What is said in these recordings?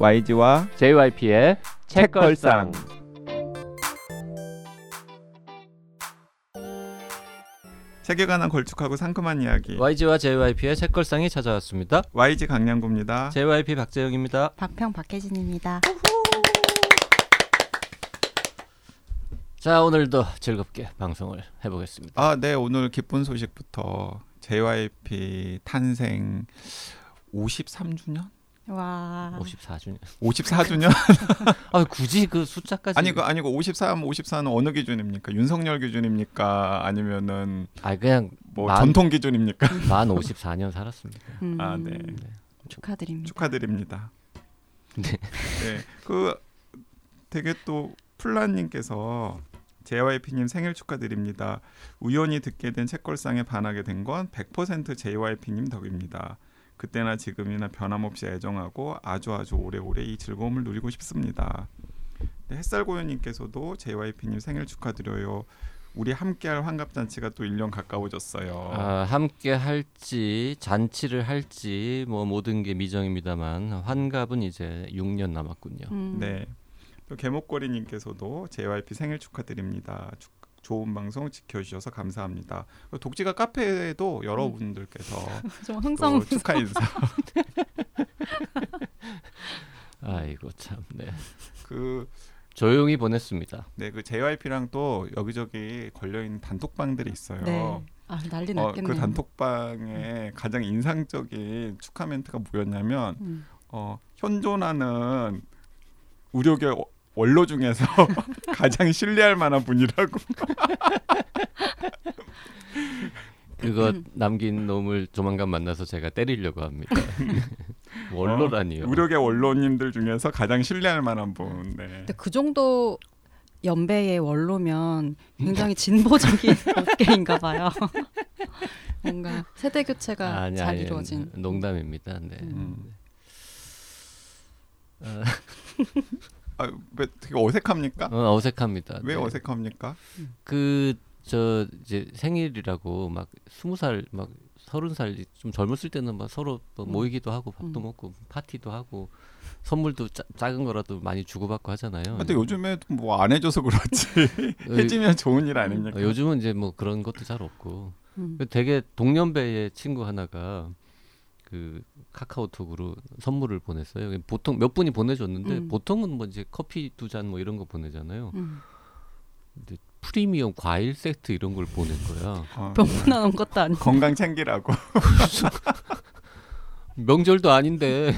YG와 JYP의 책걸상. 책에 관한 걸쭉하고 상큼한 이야기 YG와 JYP의 책걸상이 찾아왔습니다. YG 강량구입니다. JYP 박재영입니다. 박평 박혜진입니다. 자 오늘도 즐겁게 방송을 해보겠습니다. 아, 네 오늘 기쁜 소식부터 JYP 탄생 53주년? 와. 54주년. 54주년? 아 굳이 그 숫자까지. 아니 그 아니고 53, 54는 어느 기준입니까? 윤석열 기준입니까? 아니면은 아 그냥 뭐 만- 전통 기준입니까? 만 54년 살았습니다. 음, 아, 네. 축하드립니다. 축하드립니다. 네. 네. 그 되게 또 플라님께서 JYP님 생일 축하드립니다. 우연히 듣게 된 책걸상에 반하게 된 건 100% JYP님 덕입니다. 그때나 지금이나 변함없이 애정하고 아주 아주 오래오래 이 즐거움을 누리고 싶습니다. 네, 햇살 고요님께서도 JYP님 생일 축하드려요. 우리 함께할 환갑 잔치가 또 1년 가까워졌어요. 아, 함께 할지 잔치를 할지 뭐 모든 게 미정입니다만 환갑은 이제 6년 남았군요. 음, 네. 또 개목걸이님께서도 JYP 생일 축하드립니다. 축- 좋은 방송 지켜주셔서 감사합니다. 독지가 카페에도 여러분들께서 좀또 흥성. 축하 인사. 아이고 참. 네. 그 조용히 보냈습니다. 네, 그 JYP랑 또 여기저기 걸려 있는 단톡방들이 있어요. 네. 아 난리 어, 났겠네요. 그 단톡방에 가장 인상적인 축하 멘트가 뭐였냐면 음. 어, 현존하는 우려계 어- 원로 중에서 가장 신뢰할 만한 분이라고. 그거 음. 남긴 놈을 조만간 만나서 제가 때리려고 합니다. 원로라니요. 우려계 원로님들 중에서 가장 신뢰할 만한 분. 네. 근데 그 정도 연배의 원로면 굉장히 진보적인 업계인가 봐요. 뭔가 세대 교체가 아니, 잘 아니, 이루어진. 농담입니다. 네. 음. 어, 아, 왜 되게 어색합니까? 어, 어색합니다. 왜 네. 어색합니까? 그 저 이제 생일이라고 막 스무 살막 서른 살 좀 젊었을 때는 막 서로 뭐 음. 모이기도 하고 밥도 음. 먹고 파티도 하고 선물도 짜, 작은 거라도 많이 주고받고 하잖아요. 근데 요즘에 뭐 안 해줘서 그렇지 해주면 좋은 일 아닙니까? 어, 요즘은 이제 뭐 그런 것도 잘 없고 음. 그 되게 동년배의 친구 하나가 그 카카오톡으로 선물을 보냈어요. 보통 몇 분이 보내줬는데 음. 보통은 뭐 이제 커피 두 잔 뭐 이런 거 보내잖아요. 음. 근데 프리미엄 과일 세트 이런 걸 보낸 거야. 어, 병문안 온 것도 아니고. 건강 챙기라고. 명절도 아닌데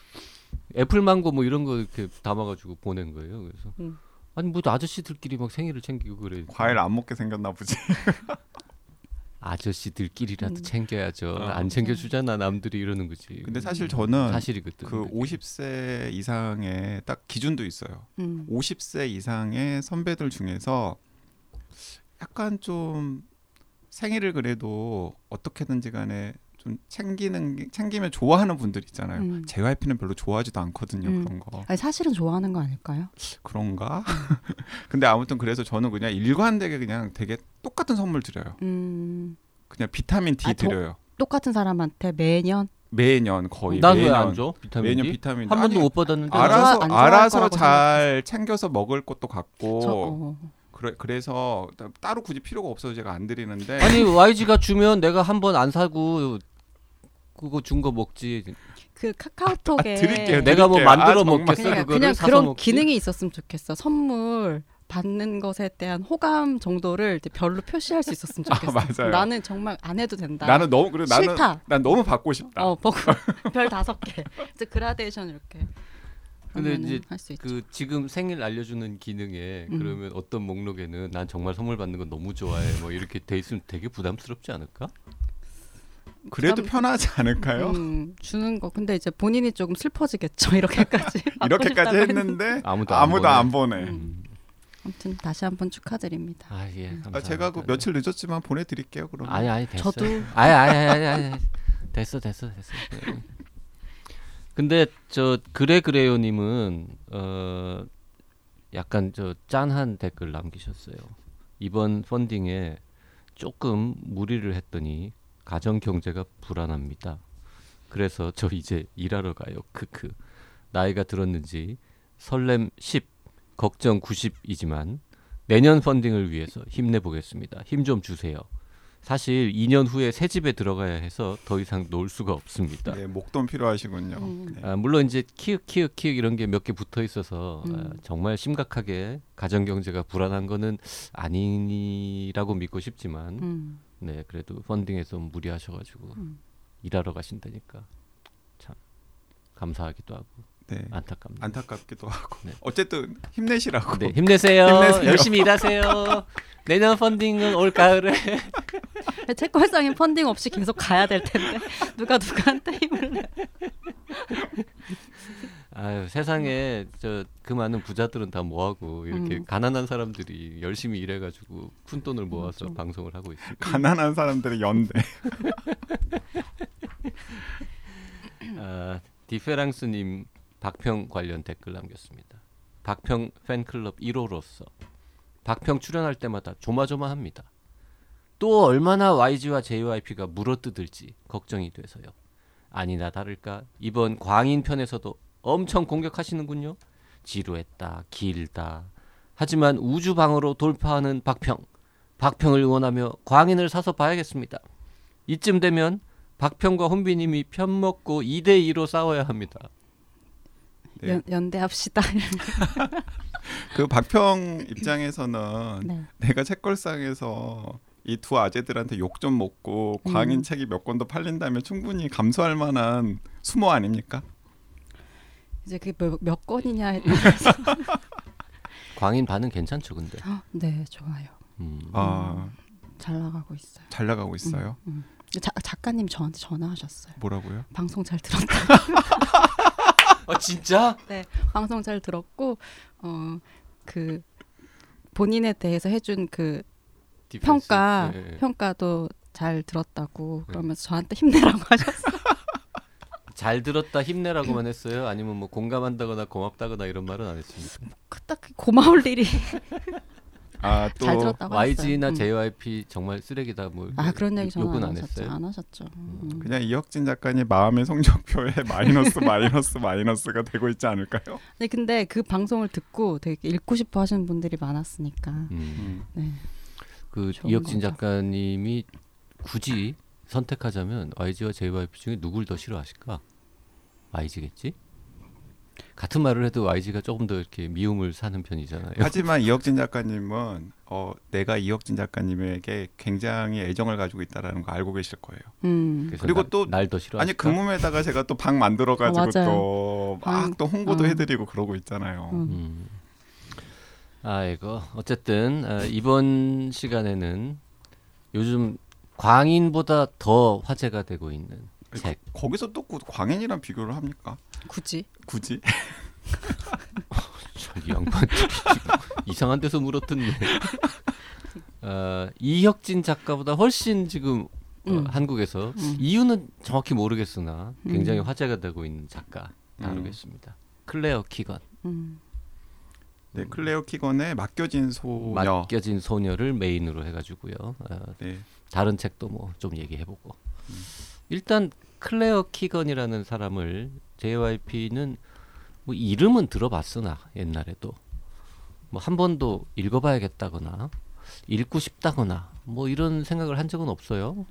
애플 망고 뭐 이런 거 이렇게 담아가지고 보낸 거예요. 그래서 음. 아니 뭐 아저씨들끼리 막 생일을 챙기고 그래. 과일 안 먹게 생겼나 보지. 아저씨들끼리라도 음. 챙겨야죠. 어. 안 챙겨주잖아 남들이 이러는 거지. 근데 사실 저는 사실이거든. 그 50세 이상의 딱 기준도 있어요. 음. 50세 이상의 선배들 중에서 약간 좀 생일을 그래도 어떻게든지 간에 좀 챙기는 게- 챙기면 좋아하는 분들 있잖아요. 음. JYP는 별로 좋아하지도 않거든요. 음. 그런 거. 아니, 사실은 좋아하는 거 아닐까요? 그런가? 근데 아무튼 그래서 저는 그냥 일관되게 그냥 되게 똑같은 선물 드려요. 음. 그냥 비타민 D 아, 도- 드려요. 똑같은 사람한테 매년 매년 거의 난왜 매년 안 줘? 비타민 매년 D? 비타민 한 아니, 번도 못 받았는데. 알아- 알아서 알아서 잘 챙겨서 먹을 것도 같고 저 어. 그래 그래서 따- 따로 굳이 필요가 없어서 제가 안 드리는데 아니 YG가 주면 내가 한 번 안 사고 그거 준 거 먹지. 그 카카오톡에 아, 드릴게요. 내가 뭐 드릴게요. 만들어 아. 먹겠어 그거를 그냥 그런 먹지? 기능이 있었으면 좋겠어. 선물 받는 것에 대한 호감 정도를 이제 별로 표시할 수 있었으면 좋겠어. 맞아요. 나는 정말 안 해도 된다. 나는 너무 그래 나는 싫다. 난 너무 받고 싶다. 어, 보고 별 다섯 개. 이제 그라데이션 이렇게. 근데 이제 할수 있죠. 그 지금 생일 알려주는 기능에 음. 그러면 어떤 목록에는 난 정말 선물 받는 거 너무 좋아해 뭐 이렇게 돼 있으면 되게 부담스럽지 않을까? 그래도 부담- 편하지 않을까요? 음, 주는 거. 근데 이제 본인이 조금 슬퍼지겠죠. 이렇게까지. 이렇게까지 했는데 아무도 아무도 안안 보내. 음. 음. 아무튼 다시 한번 축하드립니다. 아 예. 아, 감사합니다. 제가 그 며칠 늦었지만 보내드릴게요. 그럼. 아니 아니 됐어. 저도 아니 아니 아니 아니 아니. 됐어 됐어 됐어. 네. 근데 저 그래 그래요님은 어 약간 저 짠한 댓글 남기셨어요. 이번 펀딩에 조금 무리를 했더니 가정 경제가 불안합니다. 그래서 저 이제 일하러 가요. 크크. 나이가 들었는지 설렘 10, 걱정 90이지만 내년 펀딩을 위해서 힘내보겠습니다. 힘 좀 주세요. 사실 2년 후에 새 집에 들어가야 해서 더 이상 놀 수가 없습니다. 네, 목돈 필요하시군요. 음. 네. 아, 물론 이제 키읔 키읔 키읔 이런 게 몇 개 붙어 있어서 음. 아, 정말 심각하게 가정 경제가 불안한 거는 아니라고 믿고 싶지만 음. 네 그래도 펀딩에 좀 무리하셔가지고 음. 일하러 가신다니까 참 감사하기도 하고 네. 안타깝네요. 안타깝기도 하고. 네. 어쨌든 힘내시라고. 네, 힘내세요. 힘내세요. 열심히 일하세요. 내년 펀딩은 올 가을에 채권상인 펀딩 없이 계속 가야 될 텐데 누가 누구한테 힘을 내? 아유 세상에 저 그 많은 부자들은 다 뭐하고 이렇게 음. 가난한 사람들이 열심히 일해가지고 푼 돈을 모아서 좀. 방송을 하고 있습니다. 가난한 사람들의 연대. 아, 디페랑스님 박평 관련 댓글 남겼습니다. 박평 팬클럽 1호로서 박평 출연할 때마다 조마조마합니다. 또 얼마나 YG와 JYP가 물어뜯을지 걱정이 돼서요. 아니나 다를까 이번 광인 편에서도 엄청 공격하시는군요. 지루했다, 길다. 하지만 우주 방으로 돌파하는 박평. 박평을 응원하며 광인을 사서 봐야겠습니다. 이쯤 되면 박평과 혼비님이 편 먹고 2대 2로 싸워야 합니다. 네. 연, 연대합시다. 그 박평 입장에서는 네. 내가 책걸상에서 이 두 아재들한테 욕 좀 먹고 음. 광인 책이 몇 권도 팔린다면 충분히 감수할 만한 수모 아닙니까? 이제 그게 몇, 몇 건이냐에 광인 반응 괜찮죠, 근데. 따라 네 좋아요. 음. 아, 잘 나가고 있어요. 잘 나가고 있어요. 음. 자, 작가님 저한테 전화하셨어요. 뭐라고요? 방송 잘 들었다. 아 진짜? 네, 방송 잘 들었고 어 그 본인에 대해서 해준 그 디펜스. 평가 네, 네. 평가도 잘 들었다고 그러면서 저한테 힘내라고 하셨어요. 잘 들었다 힘내라고만 했어요. 아니면 뭐 공감한다거나 고맙다거나 이런 말은 안 했습니까? 그딱 고마울 일이 아, 또잘 들었다고 YG나 했어요. 음. JYP 정말 쓰레기다 뭐 아 그런 얘기 저는 욕은 안안 하셨죠. 안 하셨죠. 음. 그냥 이혁진 작가님 마음의 성적표에 마이너스 마이너스 마이너스가 되고 있지 않을까요? 네, 근데 그 방송을 듣고 되게 읽고 싶어 하시는 분들이 많았으니까. 음. 음. 네. 그 이혁진 거죠. 작가님이 굳이 선택하자면 YG와 JYP 중에 누굴 더 싫어하실까? YG겠지? 같은 말을 해도 YG가 조금 더 이렇게 미움을 사는 편이잖아요. 하지만 이혁진 작가님은 어, 내가 이혁진 작가님에게 굉장히 애정을 가지고 있다라는 거 알고 계실 거예요. 음. 그리고 나- 또- 날 더 싫어하실까? 아니 금음에다가 제가 또 방 만들어 가지고 어. 또 방, 막또 홍보도 어. 해드리고 그러고 있잖아요. 음. 음. 아이고 어쨌든 아, 이번 시간에는 요즘 광인보다 더 화제가 되고 있는 책 거기서 또그 광인이랑 비교를 합니까? 굳이 굳이? 저이 양반 이상한 데서 물어뜯네. 어, 이혁진 작가보다 훨씬 지금 어, 음. 한국에서 음. 이유는 정확히 모르겠으나 굉장히 음. 화제가 되고 있는 작가 다루겠습니다. 클레어 키건 음. 네, 클레어 키건의 맡겨진 소녀. 맡겨진 소녀를 메인으로 해가지고요. 어, 네. 다른 책도 뭐 좀 얘기해보고 음. 일단 클레어 키건이라는 사람을 JYP는 뭐 이름은 들어봤으나 옛날에도 뭐 한 번도 읽어봐야겠다거나 읽고 싶다거나 뭐 이런 생각을 한 적은 없어요.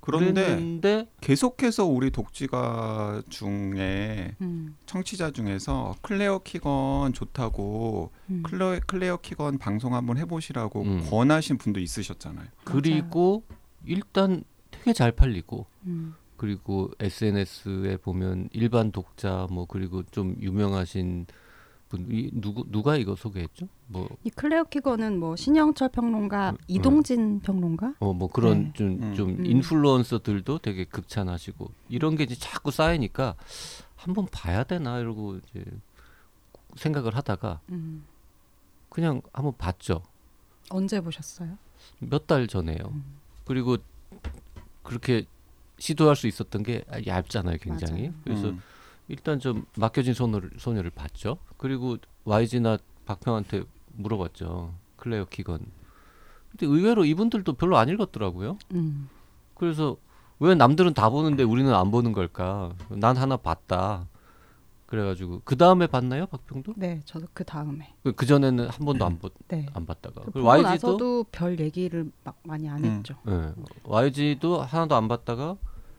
그런데 그랬는데 계속해서 우리 독지가 중에 음. 청취자 중에서 클레어 키건 좋다고 음. 클레어, 클레어 키건 방송 한번 해보시라고 음. 권하신 분도 있으셨잖아요. 그리고 일단 되게 잘 팔리고 음. 그리고 SNS에 보면 일반 독자 뭐 그리고 좀 유명하신 분 이, 누구 누가 이거 소개했죠? 뭐 이 클레어 키거는 뭐 신영철 평론가, 음, 이동진 평론가, 어 뭐 그런 네. 좀 음. 좀 음. 인플루언서들도 되게 극찬하시고 이런 게 이제 자꾸 쌓이니까 한번 봐야 되나 이러고 이제 생각을 하다가 음. 그냥 한번 봤죠. 언제 보셨어요? 몇 달 전에요. 음. 그리고 그렇게 시도할 수 있었던 게 얇잖아요, 굉장히. 맞아요. 그래서 음. 일단 좀 맡겨진 소녀를, 소녀를 봤죠. 그리고 YG나 박평한테 물어봤죠. 클레어 키건. 근데 의외로 이분들도 별로 안 읽었더라고요. 음. 그래서 왜 남들은 다 보는데 우리는 안 보는 걸까? 난 하나 봤다. 그래가지고 그 다음에 봤나요 박평도? 네, 저도 그 다음에. 그 전에는 한 번도 안, 보, 네. 안 봤다가 그 보고 YG도 나서도 별 얘기를 막 많이 안 음. 했죠. 네. YG도 하나도 안 봤다가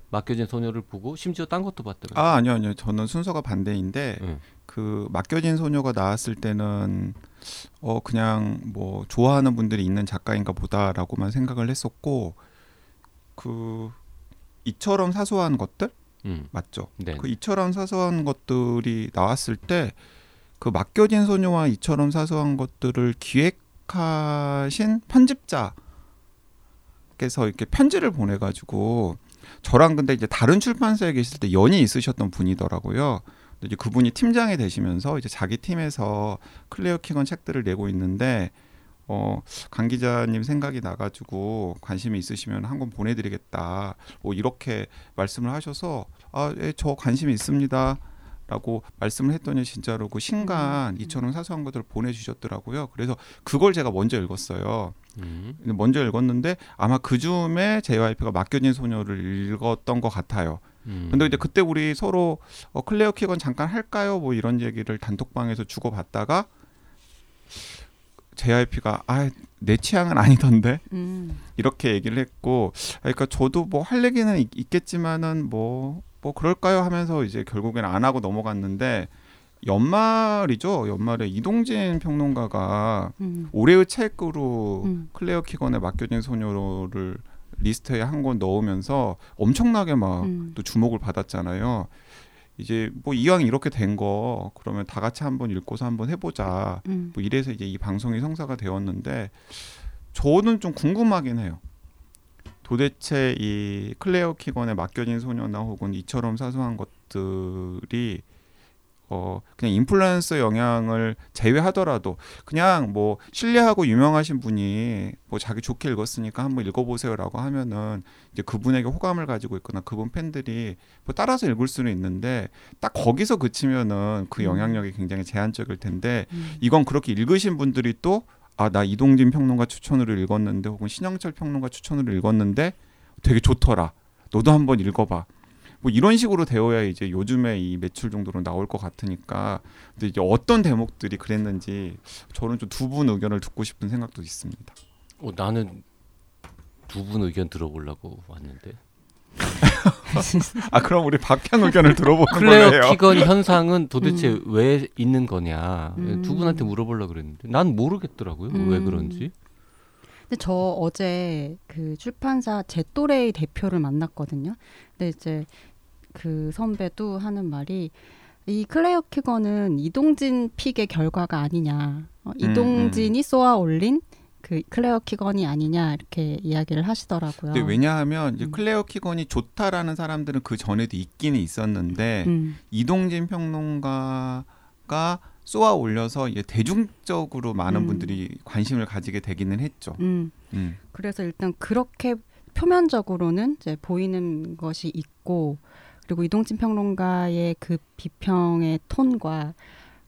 맡겨진 소녀를 보고 심지어 딴 것도 봤다가 아 아니요 아니요 저는 순서가 반대인데 네. 그 맡겨진 소녀가 나왔을 때는 어 그냥 뭐 좋아하는 분들이 있는 작가인가 보다라고만 생각을 했었고 그 이처럼 사소한 것들 음. 맞죠? 네. 그 이처럼 사소한 것들이 나왔을 때 그 맡겨진 소녀와 이처럼 사소한 것들을 기획하신 편집자께서 이렇게 편지를 보내가지고 저랑 근데 이제 다른 출판사에 계실 때 연이 있으셨던 분이더라고요. 근데 이제 그분이 팀장이 되시면서 이제 자기 팀에서 클레어 킹건 책들을 내고 있는데 어, 강 기자님 생각이 나가지고 관심이 있으시면 한 권 보내드리겠다. 뭐 이렇게 말씀을 하셔서 아, 예, 저 관심이 있습니다. 라고 말씀을 했더니 진짜로 그 신간 음. 이처럼 사소한 것들을 보내주셨더라고요. 그래서 그걸 제가 먼저 읽었어요. 음. 먼저 읽었는데 아마 그 즈음에 JYP가 맡겨진 소녀를 읽었던 것 같아요. 음. 근데 이제 그때 우리 서로 어, 클레어 킥은 잠깐 할까요? 뭐 이런 얘기를 단톡방에서 주고받다가 JYP가 아 내 취향은 아니던데 음. 이렇게 얘기를 했고 아, 그러니까 저도 뭐 할 얘기는 있, 있겠지만은 뭐뭐 그럴까요 하면서 이제 결국에는 안 하고 넘어갔는데 연말이죠 연말에 이동진 평론가가 음. 올해의 책으로 음. 클레어 키건의 맡겨진 소녀를 리스트에 한 권 넣으면서 엄청나게 막 음. 또 주목을 받았잖아요. 이제 뭐 이왕 이렇게 된 거 그러면 다 같이 한번 읽고서 한번 해보자. 음. 뭐 이래서 이제 이 방송이 성사가 되었는데 저는 좀 궁금하긴 해요. 도대체 이 클레어 키건의 맡겨진 소녀나 혹은 이처럼 사소한 것들이 어 그냥 인플루언서 영향을 제외하더라도 그냥 뭐 신뢰하고 유명하신 분이 뭐 자기 좋게 읽었으니까 한번 읽어보세요라고 하면은 이제 그분에게 호감을 가지고 있거나 그분 팬들이 뭐 따라서 읽을 수는 있는데 딱 거기서 그치면은 그 음. 영향력이 굉장히 제한적일 텐데 음. 이건 그렇게 읽으신 분들이 또 아 나 이동진 평론가 추천으로 읽었는데 혹은 신영철 평론가 추천으로 읽었는데 되게 좋더라. 너도 한번 읽어봐. 뭐 이런 식으로 되어야 이제 요즘에 이 매출 정도로 나올 것 같으니까 근데 이제 어떤 대목들이 그랬는지 저는 좀 두 분 의견을 듣고 싶은 생각도 있습니다. 어, 나는 두 분 의견 들어보려고 왔는데 아 그럼 우리 박향 의견을 들어보는 클레어 거예요. 키건 현상은 도대체 왜 있는 거냐 음. 두 분한테 물어보려고 그랬는데 난 모르겠더라고요 왜 음. 그런지 근데 저 어제 그 출판사 제 또래의 대표를 만났거든요. 근데 이제 그 선배도 하는 말이 이 클레어 키건은 이동진 pick의 결과가 아니냐. 어, 이동진이 쏘아 올린 그 클레어 키건이 아니냐 이렇게 이야기를 하시더라고요. 근데 왜냐하면 이제 음. 클레어 키건이 좋다라는 사람들은 그 전에도 있기는 있었는데 음, 이동진 평론가가 쏘아 올려서 이제 대중적으로 많은 음. 분들이 관심을 가지게 되기는 했죠. 음. 음. 그래서 일단 그렇게 표면적으로는 이제 보이는 것이 있고 그리고 이동진 평론가의 그 비평의 톤과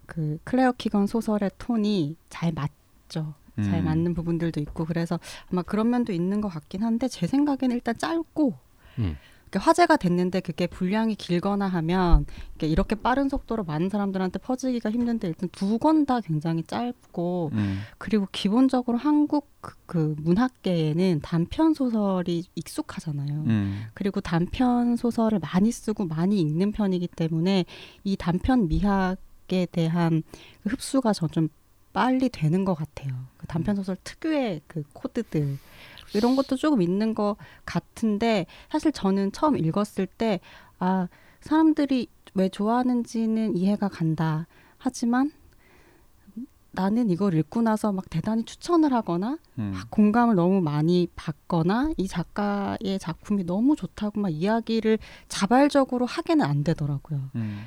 그 클레어 키건 소설의 톤이 잘 맞죠. 잘 음. 맞는 부분들도 있고 그래서 아마 그런 면도 있는 것 같긴 한데 제 생각에는 일단 짧고 음. 이렇게 화제가 됐는데 그게 분량이 길거나 하면 이렇게, 빠른 속도로 많은 사람들한테 퍼지기가 힘든데 일단 두 권 다 굉장히 짧고 음. 그리고 기본적으로 한국 그, 그 문학계에는 단편 소설이 익숙하잖아요. 음. 그리고 단편 소설을 많이 쓰고 많이 읽는 편이기 때문에 이 단편 미학에 대한 그 흡수가 전좀 빨리 되는 것 같아요. 그 단편 소설 특유의 그 코드들 이런 것도 조금 있는 것 같은데 사실 저는 처음 읽었을 때 아 사람들이 왜 좋아하는지는 이해가 간다. 하지만 나는 이걸 읽고 나서 막 대단히 추천을 하거나 음. 막 공감을 너무 많이 받거나 이 작가의 작품이 너무 좋다고 막 이야기를 자발적으로 하게는 안 되더라고요. 음.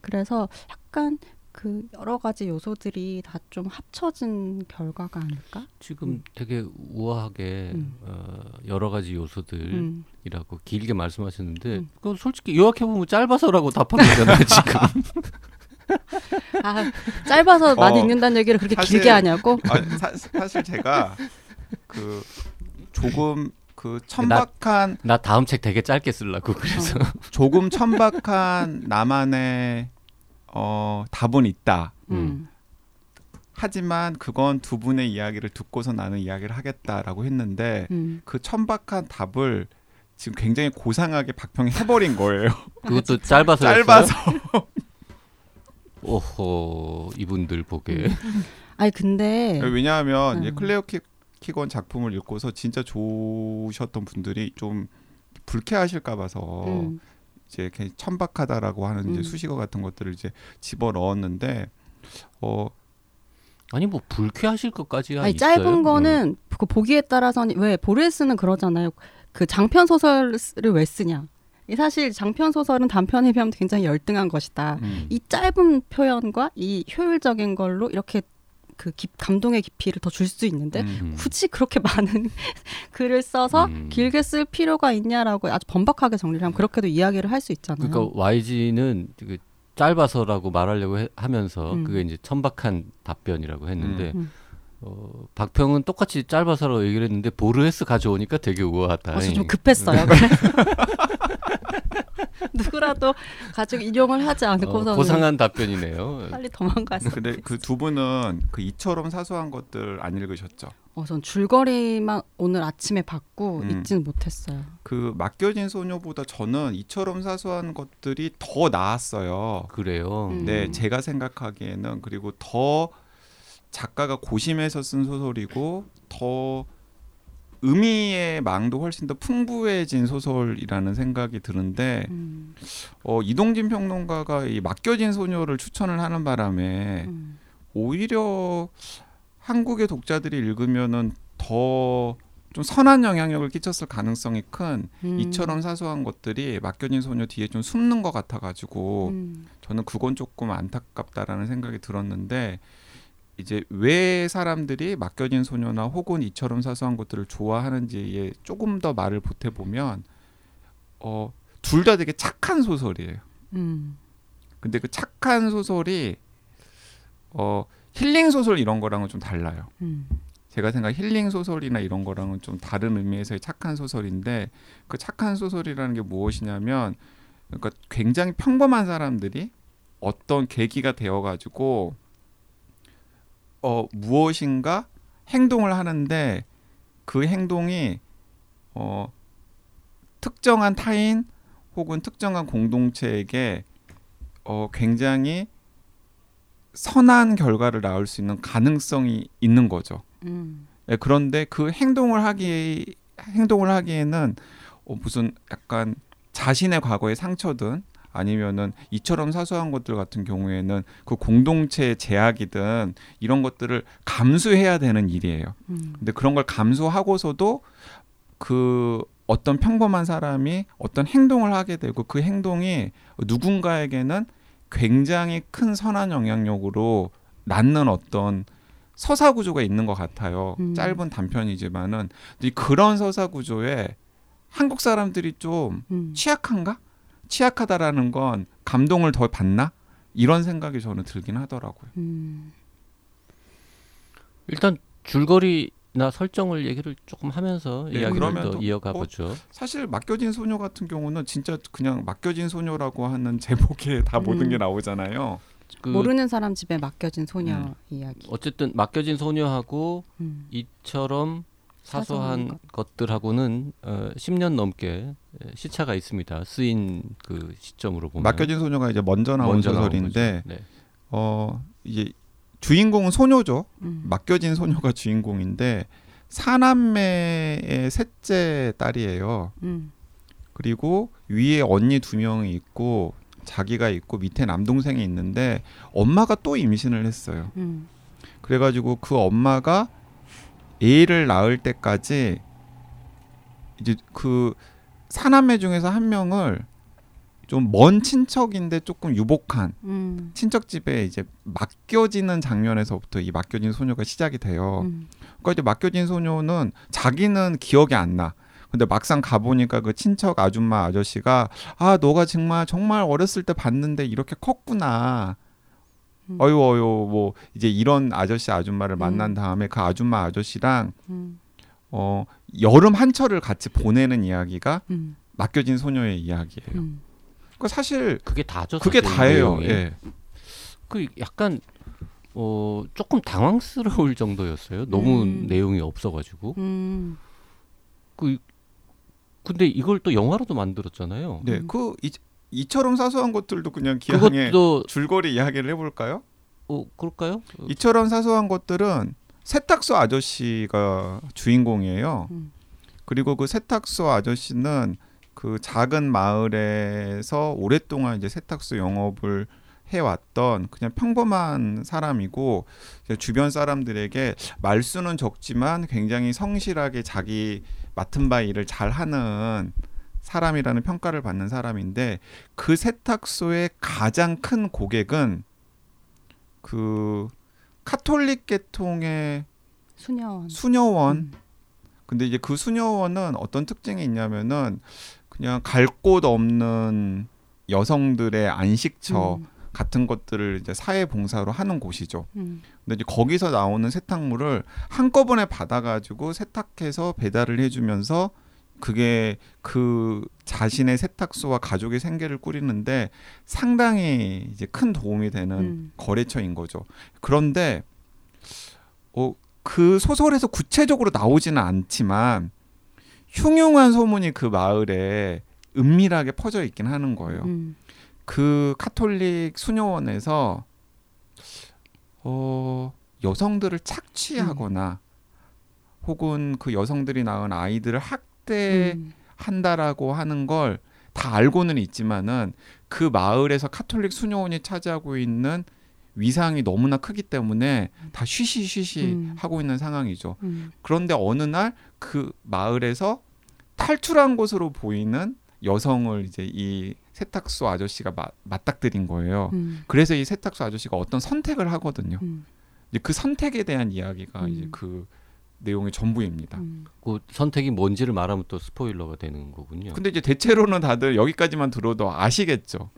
그래서 약간 그 여러 가지 요소들이 다 좀 합쳐진 결과가 아닐까? 지금 음. 되게 우아하게 음. 어, 여러 가지 요소들이라고 음. 길게 말씀하셨는데 음. 그건 솔직히 요약해 보면 짧아서라고 답한 거잖아요 지금 아 짧아서 많이 어, 읽는다는 얘기를 그렇게 사실- 길게 하냐고? 아, 사, 사실 제가 그 조금 그 천박한 나 다음 책 되게 짧게 쓰려고 그래서 어. 조금 천박한 나만의 어, 답은 있다. 음. 하지만 그건 두 분의 이야기를 듣고서 나는 이야기를 하겠다라고 했는데 음. 그 천박한 답을 지금 굉장히 고상하게 박평이 해버린 거예요. 그것도 짧아서 짧아서. 오호 이분들 보게 아니 근데 왜냐하면 이제 음. 클레어 키, 키건 작품을 읽고서 진짜 좋으셨던 분들이 좀 불쾌하실까 봐서 음. 이제 천박하다라고 하는 이제 음. 수식어 같은 것들을 이제 집어 넣었는데 어 아니 뭐 불쾌하실 것까지야 아니 있어요? 짧은 거는 그 보기에 따라서는 왜 보레스는 그러잖아요. 그 장편 소설을 왜 쓰냐? 이 사실 장편 소설은 단편에 비하면 굉장히 열등한 것이다. 음. 이 짧은 표현과 이 효율적인 걸로 이렇게 그 깊- 감동의 깊이를 더 줄 수 있는데 음. 굳이 그렇게 많은 글을 써서 음. 길게 쓸 필요가 있냐라고 아주 번박하게 정리를 하면 그렇게도 이야기를 할 수 있잖아요. 그러니까 YG는 그 짧아서라고 말하려고 해- 하면서 음. 그게 이제 천박한 답변이라고 했는데 음. 어, 박평은 똑같이 짧아서라고 얘기를 했는데 보르헤스 가져오니까 되게 우아하다. 어, 저좀 급했어요. 그래서 누구라도 가지고 인용을 하지 어, 않고서는 고상한 답변이네요. 빨리 도망갔어. 근데 그 두 분은 그 이처럼 사소한 것들 안 읽으셨죠? 어, 전 줄거리만 오늘 아침에 봤고 음. 읽지는 못했어요. 그 맡겨진 소녀보다 저는 이처럼 사소한 것들이 더 나았어요. 그래요. 음. 네, 제가 생각하기에는 그리고 더 작가가 고심해서 쓴 소설이고 더 의미의 망도 훨씬 더 풍부해진 소설이라는 생각이 드는데 음, 어, 이동진 평론가가 이 맡겨진 소녀를 추천을 하는 바람에 음, 오히려 한국의 독자들이 읽으면은 더 좀 선한 영향력을 끼쳤을 가능성이 큰 음. 이처럼 사소한 것들이 맡겨진 소녀 뒤에 좀 숨는 것 같아가지고 음, 저는 그건 조금 안타깝다라는 생각이 들었는데 이제 왜 사람들이 맡겨진 소녀나 혹은 이처럼 사소한 것들을 좋아하는지에 조금 더 말을 보태 보면 어, 둘 다 되게 착한 소설이에요. 음, 근데 그 착한 소설이 어, 힐링 소설 이런 거랑은 좀 달라요. 음, 제가 생각 힐링 소설이나 이런 거랑은 좀 다른 의미에서의 착한 소설인데 그 착한 소설이라는 게 무엇이냐면 그러니까 굉장히 평범한 사람들이 어떤 계기가 되어 가지고 어 무엇인가 행동을 하는데 그 행동이 어 특정한 타인 혹은 특정한 공동체에게 어 굉장히 선한 결과를 낳을 수 있는 가능성이 있는 거죠. 음, 예, 그런데 그 행동을 하기 행동을 하기에는 어, 무슨 약간 자신의 과거의 상처든 아니면은 이처럼 사소한 것들 같은 경우에는 그 공동체의 제약이든 이런 것들을 감수해야 되는 일이에요. 음, 근데 그런 걸 감수하고서도 그 어떤 평범한 사람이 어떤 행동을 하게 되고 그 행동이 누군가에게는 굉장히 큰 선한 영향력으로 낳는 어떤 서사 구조가 있는 것 같아요. 음. 짧은 단편이지만은 그런 서사 구조에 한국 사람들이 좀 음. 취약한가? 취약하다라는 건 감동을 더 받나? 이런 생각이 저는 들긴 하더라고요. 음. 일단 줄거리나 설정을 얘기를 조금 하면서 네, 이야기를 그러면 또 또- 이어가 어, 보죠. 사실 맡겨진 소녀 같은 경우는 진짜 그냥 맡겨진 소녀라고 하는 제목에 다 모든 음. 게 나오잖아요. 그 모르는 사람 집에 맡겨진 소녀 음. 이야기. 어쨌든 맡겨진 소녀하고 음. 이처럼 사소한 사소한 것들하고는 어, 10년 넘게 시차가 있습니다. 쓰인 그 시점으로 보면 맡겨진 소녀가 이제 먼저 나온 먼저 소설인데. 네. 어 이제 주인공은 소녀죠. 음. 맡겨진 소녀가 주인공인데 사남매의 셋째 딸이에요. 음. 그리고 위에 언니 두 명이 있고 자기가 있고 밑에 남동생이 있는데 엄마가 또 임신을 했어요. 음. 그래가지고 그 엄마가 애를 낳을 때까지 이제 그 사남매 중에서 한 명을 좀 먼 친척인데 조금 유복한 음. 친척 집에 이제 맡겨지는 장면에서부터 이 맡겨진 소녀가 시작이 돼요. 음. 그러니까 이제 맡겨진 소녀는 자기는 기억이 안 나. 근데 막상 가보니까 그 친척 아줌마 아저씨가 아 너가 정말 정말 어렸을 때 봤는데 이렇게 컸구나. 음. 어유 어유 뭐 이제 이런 아저씨 아줌마를 만난 음. 다음에 그 아줌마 아저씨랑 음. 어 여름 한철을 같이 보내는 이야기가 음. 맡겨진 소녀의 이야기예요. 음. 그러니까 사실 그게 다죠. 그게 다예요. 내용이. 예. 그 약간 어 조금 당황스러울 정도였어요. 너무 음. 내용이 없어가지고. 음. 그 근데 이걸 또 영화로도 만들었잖아요. 네, 음. 그 이, 이처럼 사소한 것들도 그냥 기왕에 그것도 줄거리 이야기를 해볼까요? 어 그럴까요? 어, 이처럼 사소한 것들은 세탁소 아저씨가 주인공이에요. 음. 그리고 그 세탁소 아저씨는 그 작은 마을에서 오랫동안 이제 세탁소 영업을 해왔던 그냥 평범한 사람이고 주변 사람들에게 말수는 적지만 굉장히 성실하게 자기 맡은 바 일을 잘 하는 사람이라는 평가를 받는 사람인데 그 세탁소의 가장 큰 고객은 그 카톨릭 계통의 수녀원. 수녀원 음. 근데 이제 그 수녀원은 어떤 특징이 있냐면은 그냥 갈 곳 없는 여성들의 안식처 음. 같은 것들을 이제 사회 봉사로 하는 곳이죠. 음. 근데 이제 거기서 나오는 세탁물을 한꺼번에 받아가지고 세탁해서 배달을 해주면서 그게 그 자신의 세탁소와 가족의 생계를 꾸리는데 상당히 이제 큰 도움이 되는 음. 거래처인 거죠. 그런데 어, 그 소설에서 구체적으로 나오지는 않지만 흉흉한 소문이 그 마을에 은밀하게 퍼져 있긴 하는 거예요. 음. 그 카톨릭 수녀원에서 어, 여성들을 착취하거나 혹은 그 여성들이 낳은 아이들을 음. 학대한다라고 하는 걸 다 알고는 있지만은 그 마을에서 카톨릭 수녀원이 차지하고 있는 위상이 너무나 크기 때문에 다 쉬쉬쉬쉬 음. 하고 있는 상황이죠. 음. 그런데 어느 날 그 마을에서 탈출한 것으로 보이는 여성을 이제 이 세탁소 아저씨가 마, 맞닥뜨린 거예요. 음. 그래서 이 세탁소 아저씨가 어떤 선택을 하거든요. 음. 이제 그 선택에 대한 이야기가 음. 이제 그 내용의 전부입니다. 음. 그 선택이 뭔지를 말하면 또 스포일러가 되는 거군요. 근데 이제 대체로는 다들 여기까지만 들어도 아시겠죠.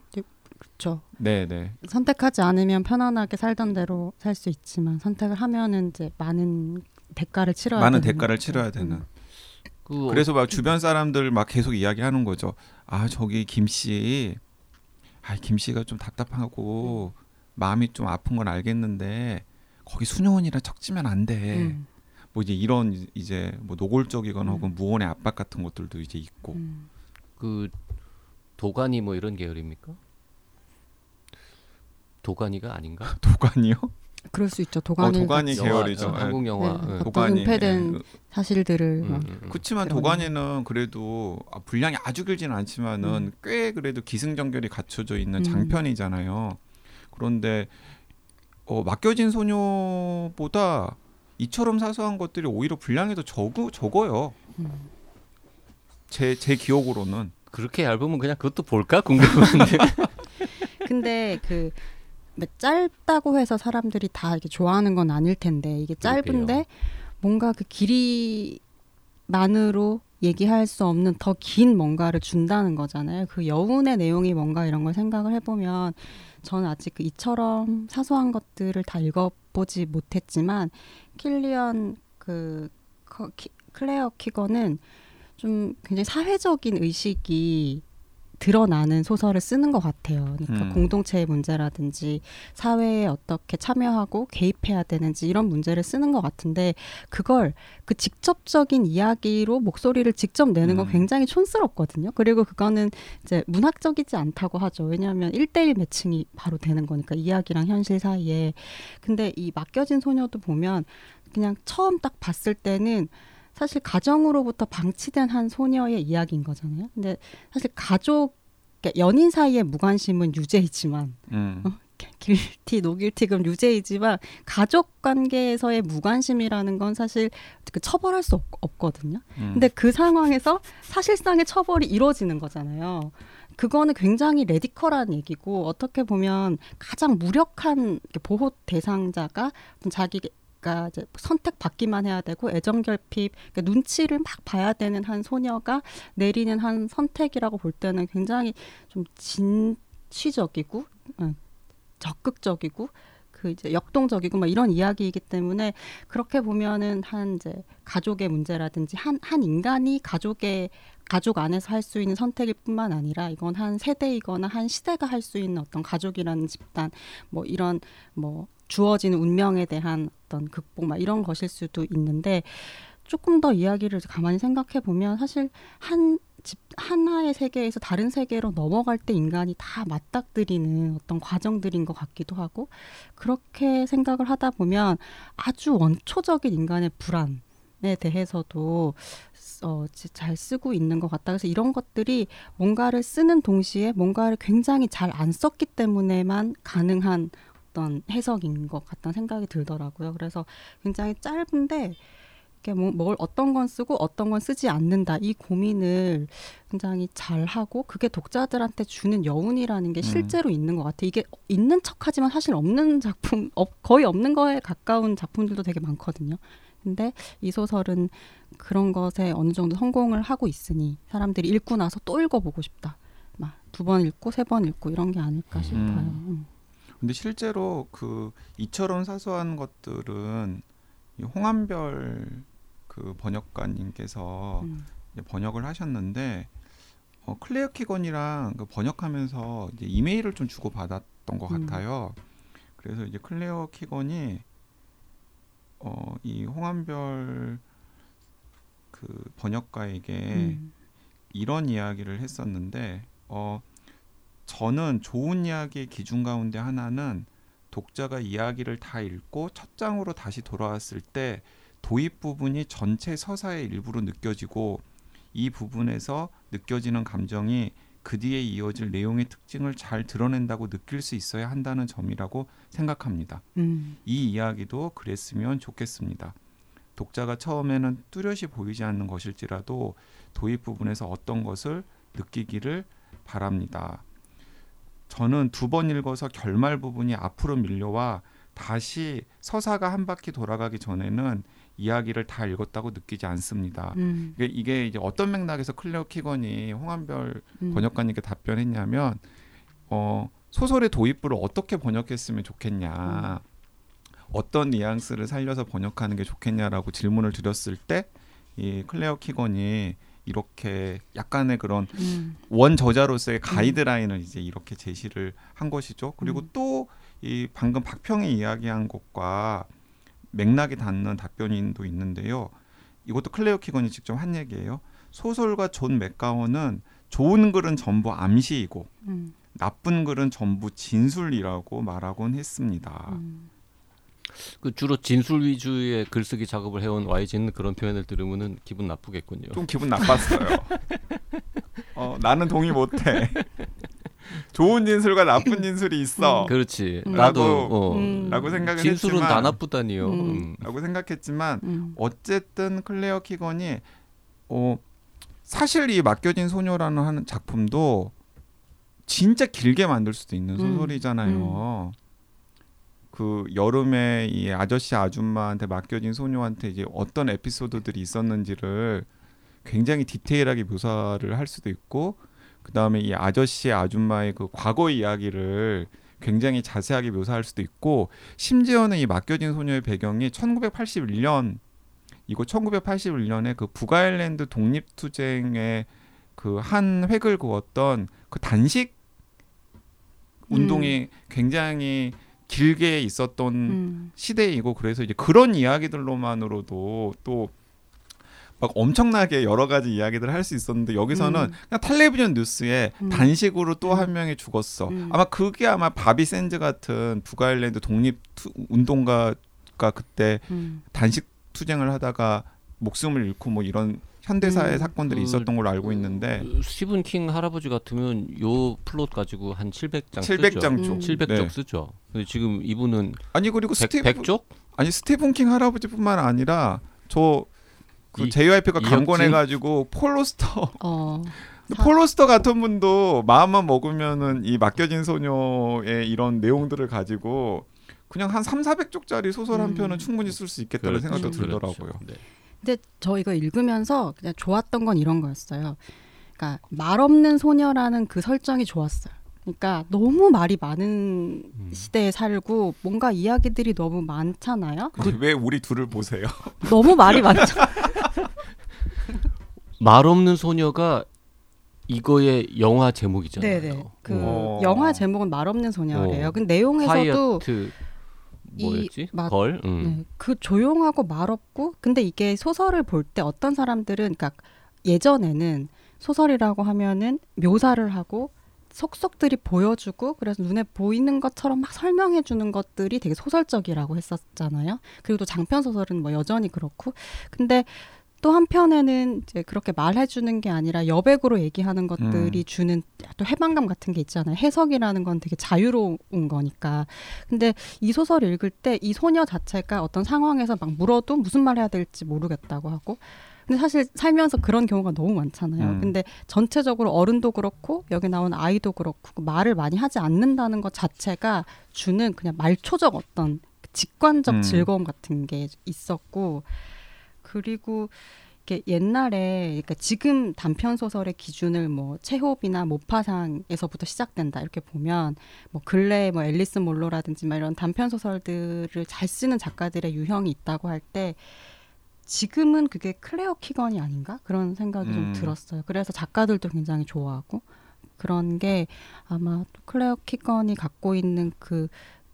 그렇죠. 네, 네. 선택하지 않으면 편안하게 살던 대로 살 수 있지만 선택을 하면은 이제 많은 대가를 치러야 많은 되는 대가를 거죠. 치러야 되는. 음. 그 그래서 막 주변 사람들 막 계속 이야기하는 거죠. 아 저기 김 씨, 아김 씨가 좀 답답하고 마음이 좀 아픈 건 알겠는데 거기 수녀원이라 척지면 안 돼. 음. 뭐 이제 이런 이제 뭐 노골적이거나 음. 혹은 무언의 압박 같은 것들도 이제 있고. 음. 그 도가니 뭐 이런 계열입니까? 도가니가 아닌가? 도가니요? 그럴 수 있죠. 어, 도가니 도가니 영화, 계열이죠. 어, 예. 한국 영화. 네. 예. 어떤 도가니. 은폐된 예. 사실들을 음, 막 음, 음. 그렇지만. 도가니는 그래도 아, 분량이 아주 길지는 않지만은 음. 꽤 그래도 기승전결이 갖춰져 있는 음. 장편이잖아요. 그런데 어, 맡겨진 소녀보다 이처럼 사소한 것들이 오히려 분량이 더 적어, 적어요. 음. 제, 제 기억으로는. 그렇게 얇으면 그냥 그것도 볼까 궁금한데. 근데 그뭐 짧다고 해서 사람들이 다 이렇게 좋아하는 건 아닐 텐데 이게 짧은데 그러게요. 뭔가 그 길이만으로 얘기할 수 없는 더 긴 뭔가를 준다는 거잖아요. 그 여운의 내용이 뭔가 이런 걸 생각을 해보면 저는 아직 그 이처럼 사소한 것들을 다 읽어 보지 못했지만 킬리언 그 커- 키- 클레어 키거는 좀 굉장히 사회적인 의식이 드러나는 소설을 쓰는 것 같아요. 그러니까 음. 공동체의 문제라든지 사회에 어떻게 참여하고 개입해야 되는지 이런 문제를 쓰는 것 같은데 그걸 그 직접적인 이야기로 목소리를 직접 내는 건 음. 굉장히 촌스럽거든요. 그리고 그거는 이제 문학적이지 않다고 하죠. 왜냐하면 일대일 매칭이 바로 되는 거니까 이야기랑 현실 사이에. 근데 이 맡겨진 소녀도 보면 그냥 처음 딱 봤을 때는 사실 가정으로부터 방치된 한 소녀의 이야기인 거잖아요. 근데 사실 가족 그러니까 연인 사이의 무관심은 유죄이지만 음. 어? guilty not guilty 그럼 유죄이지만 가족 관계에서의 무관심이라는 건 사실 그 처벌할 수 없, 없거든요. 음. 근데 그 상황에서 사실상의 처벌이 이루어지는 거잖아요. 그거는 굉장히 radical한 얘기고 어떻게 보면 가장 무력한 보호 대상자가 자기 가 이제 선택받기만 해야 되고 애정 결핍 그러니까 눈치를 막 봐야 되는 한 소녀가 내리는 한 선택이라고 볼 때는 굉장히 좀 진취적이고 어, 적극적이고 그 이제 역동적이고 막 이런 이야기이기 때문에 그렇게 보면은 한 이제 가족의 문제라든지 한 한 인간이 가족의 가족 안에서 할 수 있는 선택일 뿐만 아니라 이건 한 세대이거나 한 시대가 할 수 있는 어떤 가족이라는 집단 뭐 이런 뭐 주어지는 운명에 대한 어떤 극복 막 이런 것일 수도 있는데 조금 더 이야기를 가만히 생각해 보면 사실 한 집 하나의 세계에서 다른 세계로 넘어갈 때 인간이 다 맞닥뜨리는 어떤 과정들인 것 같기도 하고 그렇게 생각을 하다 보면 아주 원초적인 인간의 불안에 대해서도 어, 잘 쓰고 있는 것 같다. 그래서 이런 것들이 뭔가를 쓰는 동시에 뭔가를 굉장히 잘 안 썼기 때문에만 가능한 어떤 해석인 것 같다는 생각이 들더라고요. 그래서 굉장히 짧은데 뭐, 뭘 어떤 건 쓰고 어떤 건 쓰지 않는다 이 고민을 굉장히 잘 하고 그게 독자들한테 주는 여운이라는 게 음. 실제로 음. 있는 것 같아. 이게 있는 척하지만 사실 없는 작품, 거의 없는 거에 가까운 작품들도 되게 많거든요. 근데 이 소설은 그런 것에 어느 정도 성공을 하고 있으니 사람들이 읽고 나서 또 읽어보고 싶다. 막 두 번 읽고 세 번 읽고 이런 게 아닐까 음. 싶어요. 음. 근데 실제로 그 이처럼 사소한 것들은 홍한별 그 번역가님께서 음. 번역을 하셨는데 어, 클레어 키건이랑 그 번역하면서 이제 이메일을 좀 주고 받았던 것 음. 같아요. 그래서 이제 클레어 키건이 어, 이 홍한별 그 번역가에게 음. 이런 이야기를 했었는데 어, 저는 좋은 이야기의 기준 가운데 하나는 독자가 이야기를 다 읽고 첫 장으로 다시 돌아왔을 때 도입 부분이 전체 서사의 일부로 느껴지고 이 부분에서 느껴지는 감정이 그 뒤에 이어질 내용의 특징을 잘 드러낸다고 느낄 수 있어야 한다는 점이라고 생각합니다. 음. 이 이야기도 그랬으면 좋겠습니다. 독자가 처음에는 뚜렷이 보이지 않는 것일지라도 도입 부분에서 어떤 것을 느끼기를 바랍니다. 저는 두 번 읽어서 결말 부분이 앞으로 밀려와 다시 서사가 한 바퀴 돌아가기 전에는 이야기를 다 읽었다고 느끼지 않습니다. 음. 이게, 이게 이제 어떤 맥락에서 클레어 키건이 홍한별 음. 번역가님께 답변했냐면 어, 소설의 도입부를 어떻게 번역했으면 좋겠냐. 음. 어떤 뉘앙스를 살려서 번역하는 게 좋겠냐라고 질문을 드렸을 때 이 클레어 키건이 이렇게 약간의 그런 음. 원 저자로서의 가이드라인을 이제 이렇게 제시를 한 것이죠. 그리고 음. 또이 방금 박평이 이야기한 것과 맥락이 닿는 답변인도 있는데요. 이것도 클레어 키건이 직접 한 얘기예요. 소설가 존 맥가헌은 좋은 글은 전부 암시이고 음. 나쁜 글은 전부 진술이라고 말하곤 했습니다. 음. 그 주로 진술 위주의 글쓰기 작업을 해온 YG는 그런 표현을 들으면은 기분 나쁘겠군요. 좀 기분 나빴어요. 어, 나는 동의 못해. 좋은 진술과 나쁜 진술이 있어. 음. 그렇지. 라고 나도 어. 음. 라고 생각을 진술은 했지만, 다 나쁘다니요. 음. 음. 라고 생각했지만 음. 어쨌든 클레어 키건이 어 사실 이 맡겨진 소녀라는 하는 작품도 진짜 길게 만들 수도 있는 음. 소설이잖아요. 그 여름에 이 아저씨 아줌마한테 맡겨진 소녀한테 이제 어떤 에피소드들이 있었는지를 굉장히 디테일하게 묘사를 할 수도 있고 그다음에 이 아저씨 아줌마의 그 과거 이야기를 굉장히 자세하게 묘사할 수도 있고 심지어는 이 맡겨진 소녀의 배경이 1981년 이거 1981년에 그 북아일랜드 독립투쟁의 그 한 획을 그었던 그 단식 운동이 음. 굉장히 길게 있었던 음. 시대이고 그래서 이제 그런 이야기들로만으로도 또 막 엄청나게 여러 가지 이야기들을 할 수 있었는데 여기서는 음. 그냥 텔레비전 뉴스에 음. 단식으로 또한 음. 명이 죽었어. 음. 아마 그게 아마 바비 샌즈 같은 북아일랜드 독립 투, 운동가가 그때 음. 단식 투쟁을 하다가 목숨을 잃고 뭐 이런 현대사의 음, 사건들이 그, 있었던 걸로 알고 있는데 그 스티븐 킹 할아버지 같으면 요 플롯 가지고 한 700장 700장 쪽. 음. 700쪽 네. 쓰죠. 근데 지금 이분은 아니 그리고 100, 스티븐 100쪽? 아니 스티븐 킹 할아버지뿐만 아니라 저 그 JYP가 강권해가지고 폴 오스터. 어. 폴 오스터 같은 분도 마음만 먹으면은 이 맡겨진 소녀의 이런 내용들을 가지고 그냥 한 3, 400쪽짜리 소설 한 음. 편은 충분히 쓸 수 있겠다는 그렇죠. 생각도 그렇죠. 들더라고요. 그렇죠. 네. 근데 저 이거 읽으면서 그냥 좋았던 건 이런 거였어요. 그러니까 말 없는 소녀라는 그 설정이 좋았어요. 그러니까 너무 말이 많은 음. 시대에 살고 뭔가 이야기들이 너무 많잖아요. 그, 왜 우리 둘을 보세요? 너무 말이 많죠. 말 없는 소녀가 이거의 영화 제목이잖아요. 네네. 그 어. 영화 제목은 말 없는 소녀래요. 어. 근데 내용에서도 화이어트 뭐였지? 이- 막- 걸. 음. 네, 그 조용하고 말 없고 근데 이게 소설을 볼 때 어떤 사람들은 그러니까 예전에는 소설이라고 하면은 묘사를 하고 속속들이 보여주고 그래서 눈에 보이는 것처럼 막 설명해 주는 것들이 되게 소설적이라고 했었잖아요. 그리고 또 장편 소설은 뭐 여전히 그렇고 근데 또 한편에는 이제 그렇게 말해 주는 게 아니라 여백으로 얘기하는 것들이 음. 주는 또 해방감 같은 게 있잖아요. 해석이라는 건 되게 자유로운 거니까. 근데 이 소설을 읽을 때 이 소녀 자체가 어떤 상황에서 막 물어도 무슨 말 해야 될지 모르겠다고 하고 근데 사실 살면서 그런 경우가 너무 많잖아요. 음. 근데 전체적으로 어른도 그렇고 여기 나온 아이도 그렇고 그 말을 많이 하지 않는다는 것 자체가 주는 그냥 말초적 어떤 직관적 음. 즐거움 같은 게 있었고 그리고 이렇게 옛날에 그러니까 지금 단편 소설의 기준을 뭐 체홉이나 모파상에서부터 시작된다 이렇게 보면 뭐 근래 뭐 앨리스 먼로라든지 막 이런 단편 소설들을 잘 쓰는 작가들의 유형이 있다고 할 때 지금은 그게 클레어 키건이 아닌가 그런 생각이 좀 음. 들었어요. 그래서 작가들도 굉장히 좋아하고 그런 게 아마 또 클레어 키건이 갖고 있는 그,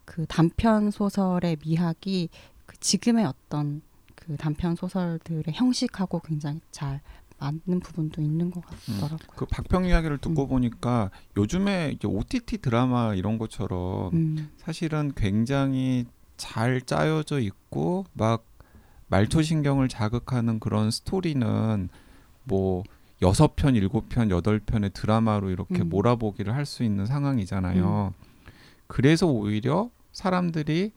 그 단편 소설의 미학이 그 지금의 어떤 그 단편 소설들의 형식하고 굉장히 잘 맞는 부분도 있는 것 같더라고요. 그 박평 이야기를 듣고 음. 보니까 요즘에 OTT 드라마 이런 것처럼 음, 사실은 굉장히 잘 짜여져 있고 막 말초 신경을 자극하는 그런 스토리는 뭐 여섯 편, 일곱 편, 여덟 편의 드라마로 이렇게 음. 몰아보기를 할 수 있는 상황이잖아요. 그래서 오히려 사람들이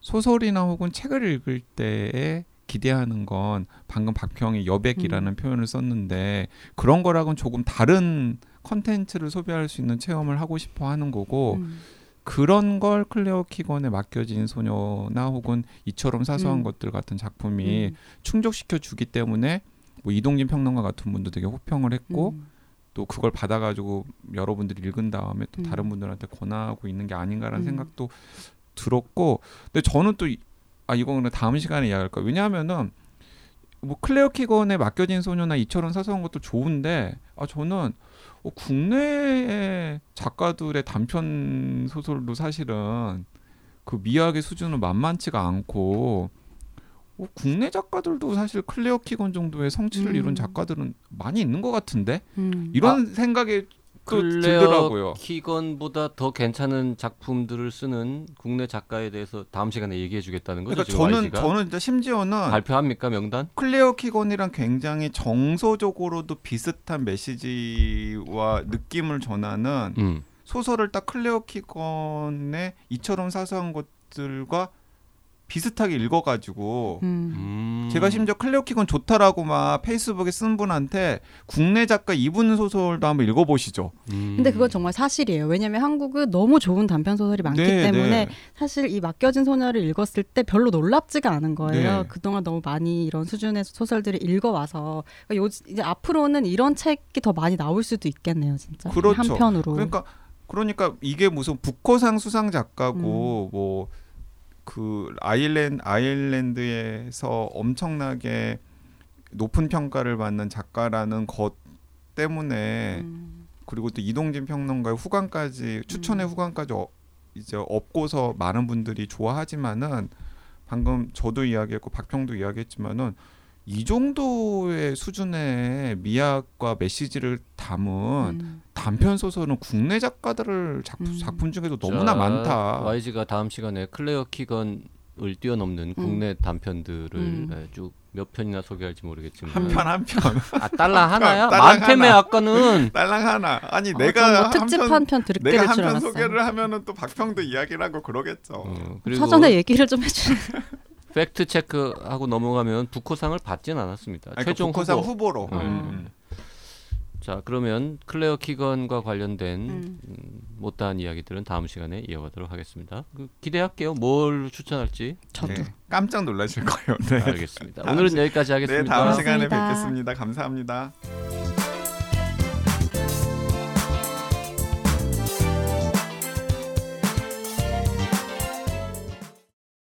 소설이나 혹은 책을 읽을 때에 기대하는 건 방금 박평이 여백이라는 표현을 썼는데 그런 거랑은 조금 다른 컨텐츠를 소비할 수 있는 체험을 하고 싶어 하는 거고 음, 그런 걸 클레어 키건의 맡겨진 소녀나 혹은 이처럼 사소한 음. 것들 같은 작품이 음, 충족시켜 주기 때문에 뭐 이동진 평론가 같은 분도 되게 호평을 했고 음, 또 그걸 받아가지고 여러분들이 읽은 다음에 또 음. 다른 분들한테 권하고 있는 게 아닌가라는 음. 생각도 들었고 근데 저는 또 아 이거는 다음 시간에 이야기할 거예요 왜냐하면은 뭐 클레어 키건의 맡겨진 소녀나 이처럼 사소한 것도 좋은데 아 저는 어, 국내 작가들의 단편 소설도 사실은 그 미학의 수준은 만만치가 않고 어, 국내 작가들도 사실 클레어 키건 정도의 성취를 음. 이룬 작가들은 많이 있는 것 같은데 음. 이런 생각이 또 클레어 들더라고요. 키건보다 더 괜찮은 작품들을 쓰는 국내 작가에 대해서 다음 시간에 얘기해 주겠다는 거죠. 그러니까 저는 YG가? 저는 진짜 심지어는 발표합니까 명단? 클레어 키건이랑 굉장히 정서적으로도 비슷한 메시지와 느낌을 전하는 음. 소설을 딱 클레어 키건의 이처럼 사소한 것들과 비슷하게 읽어가지고 음. 음. 제가 심지어 키건 좋다라고 막 페이스북에 쓴 분한테 국내 작가 이분 소설도 한번 읽어보시죠. 음. 근데 그건 정말 사실이에요. 왜냐하면 한국은 너무 좋은 단편 소설이 많기 네, 때문에 네. 사실 이 맡겨진 소녀를 읽었을 때 별로 놀랍지가 않은 거예요. 네. 그동안 너무 많이 이런 수준의 소설들을 읽어와서 그러니까 요 이제 앞으로는 이런 책이 더 많이 나올 수도 있겠네요, 진짜 그렇죠. 한편으로. 그러니까 그러니까 이게 무슨 북커상 수상 작가고 음. 뭐 그 아일랜드 아일랜드에서 엄청나게 높은 평가를 받는 작가라는 것 때문에 음, 그리고 또 이동진 평론가의 후관까지 추천의 음. 후관까지 어, 이제 업고서 많은 분들이 좋아하지만은 방금 저도 이야기했고 박평도 이야기했지만은 이 정도의 수준의 미학과 메시지를 담은 음. 단편 소설은 국내 작가들을 작품, 음. 작품 중에도 너무나 자, 많다. YG가 다음 시간에 클레어 키건을 뛰어넘는 국내 단편들을 음. 예, 쭉몇 편이나 소개할지 모르겠지만 한 편 한 편. 아 딸랑 하나야? 하나. 아까는 딸랑 하나. 아니 어, 내가 뭐한 특집 편, 한편 들을 내가 한줄 편. 소개를 하면은 또 박평도 이야기를 하고 그러겠죠. 어, 그리고 사전에 얘기를 좀 해주세요. fact check하고 넘어가면 부커상을 받진 않았습니다. 아니, 최종 그러니까 부커상 후보. 후보 로. 음. 음. 자 그러면 클레어 키건과 관련된 음. 음, 못다한 이야기들은 다음 시간에 이어가도록 하겠습니다. 그, 기대할게요. 뭘 추천할지. 저도. 네, 깜짝 놀라실 거예요. 네. 알겠습니다. 오늘은 시- 여기까지 네, 하겠습니다. 다음 시간에. 뵙겠습니다. 감사합니다.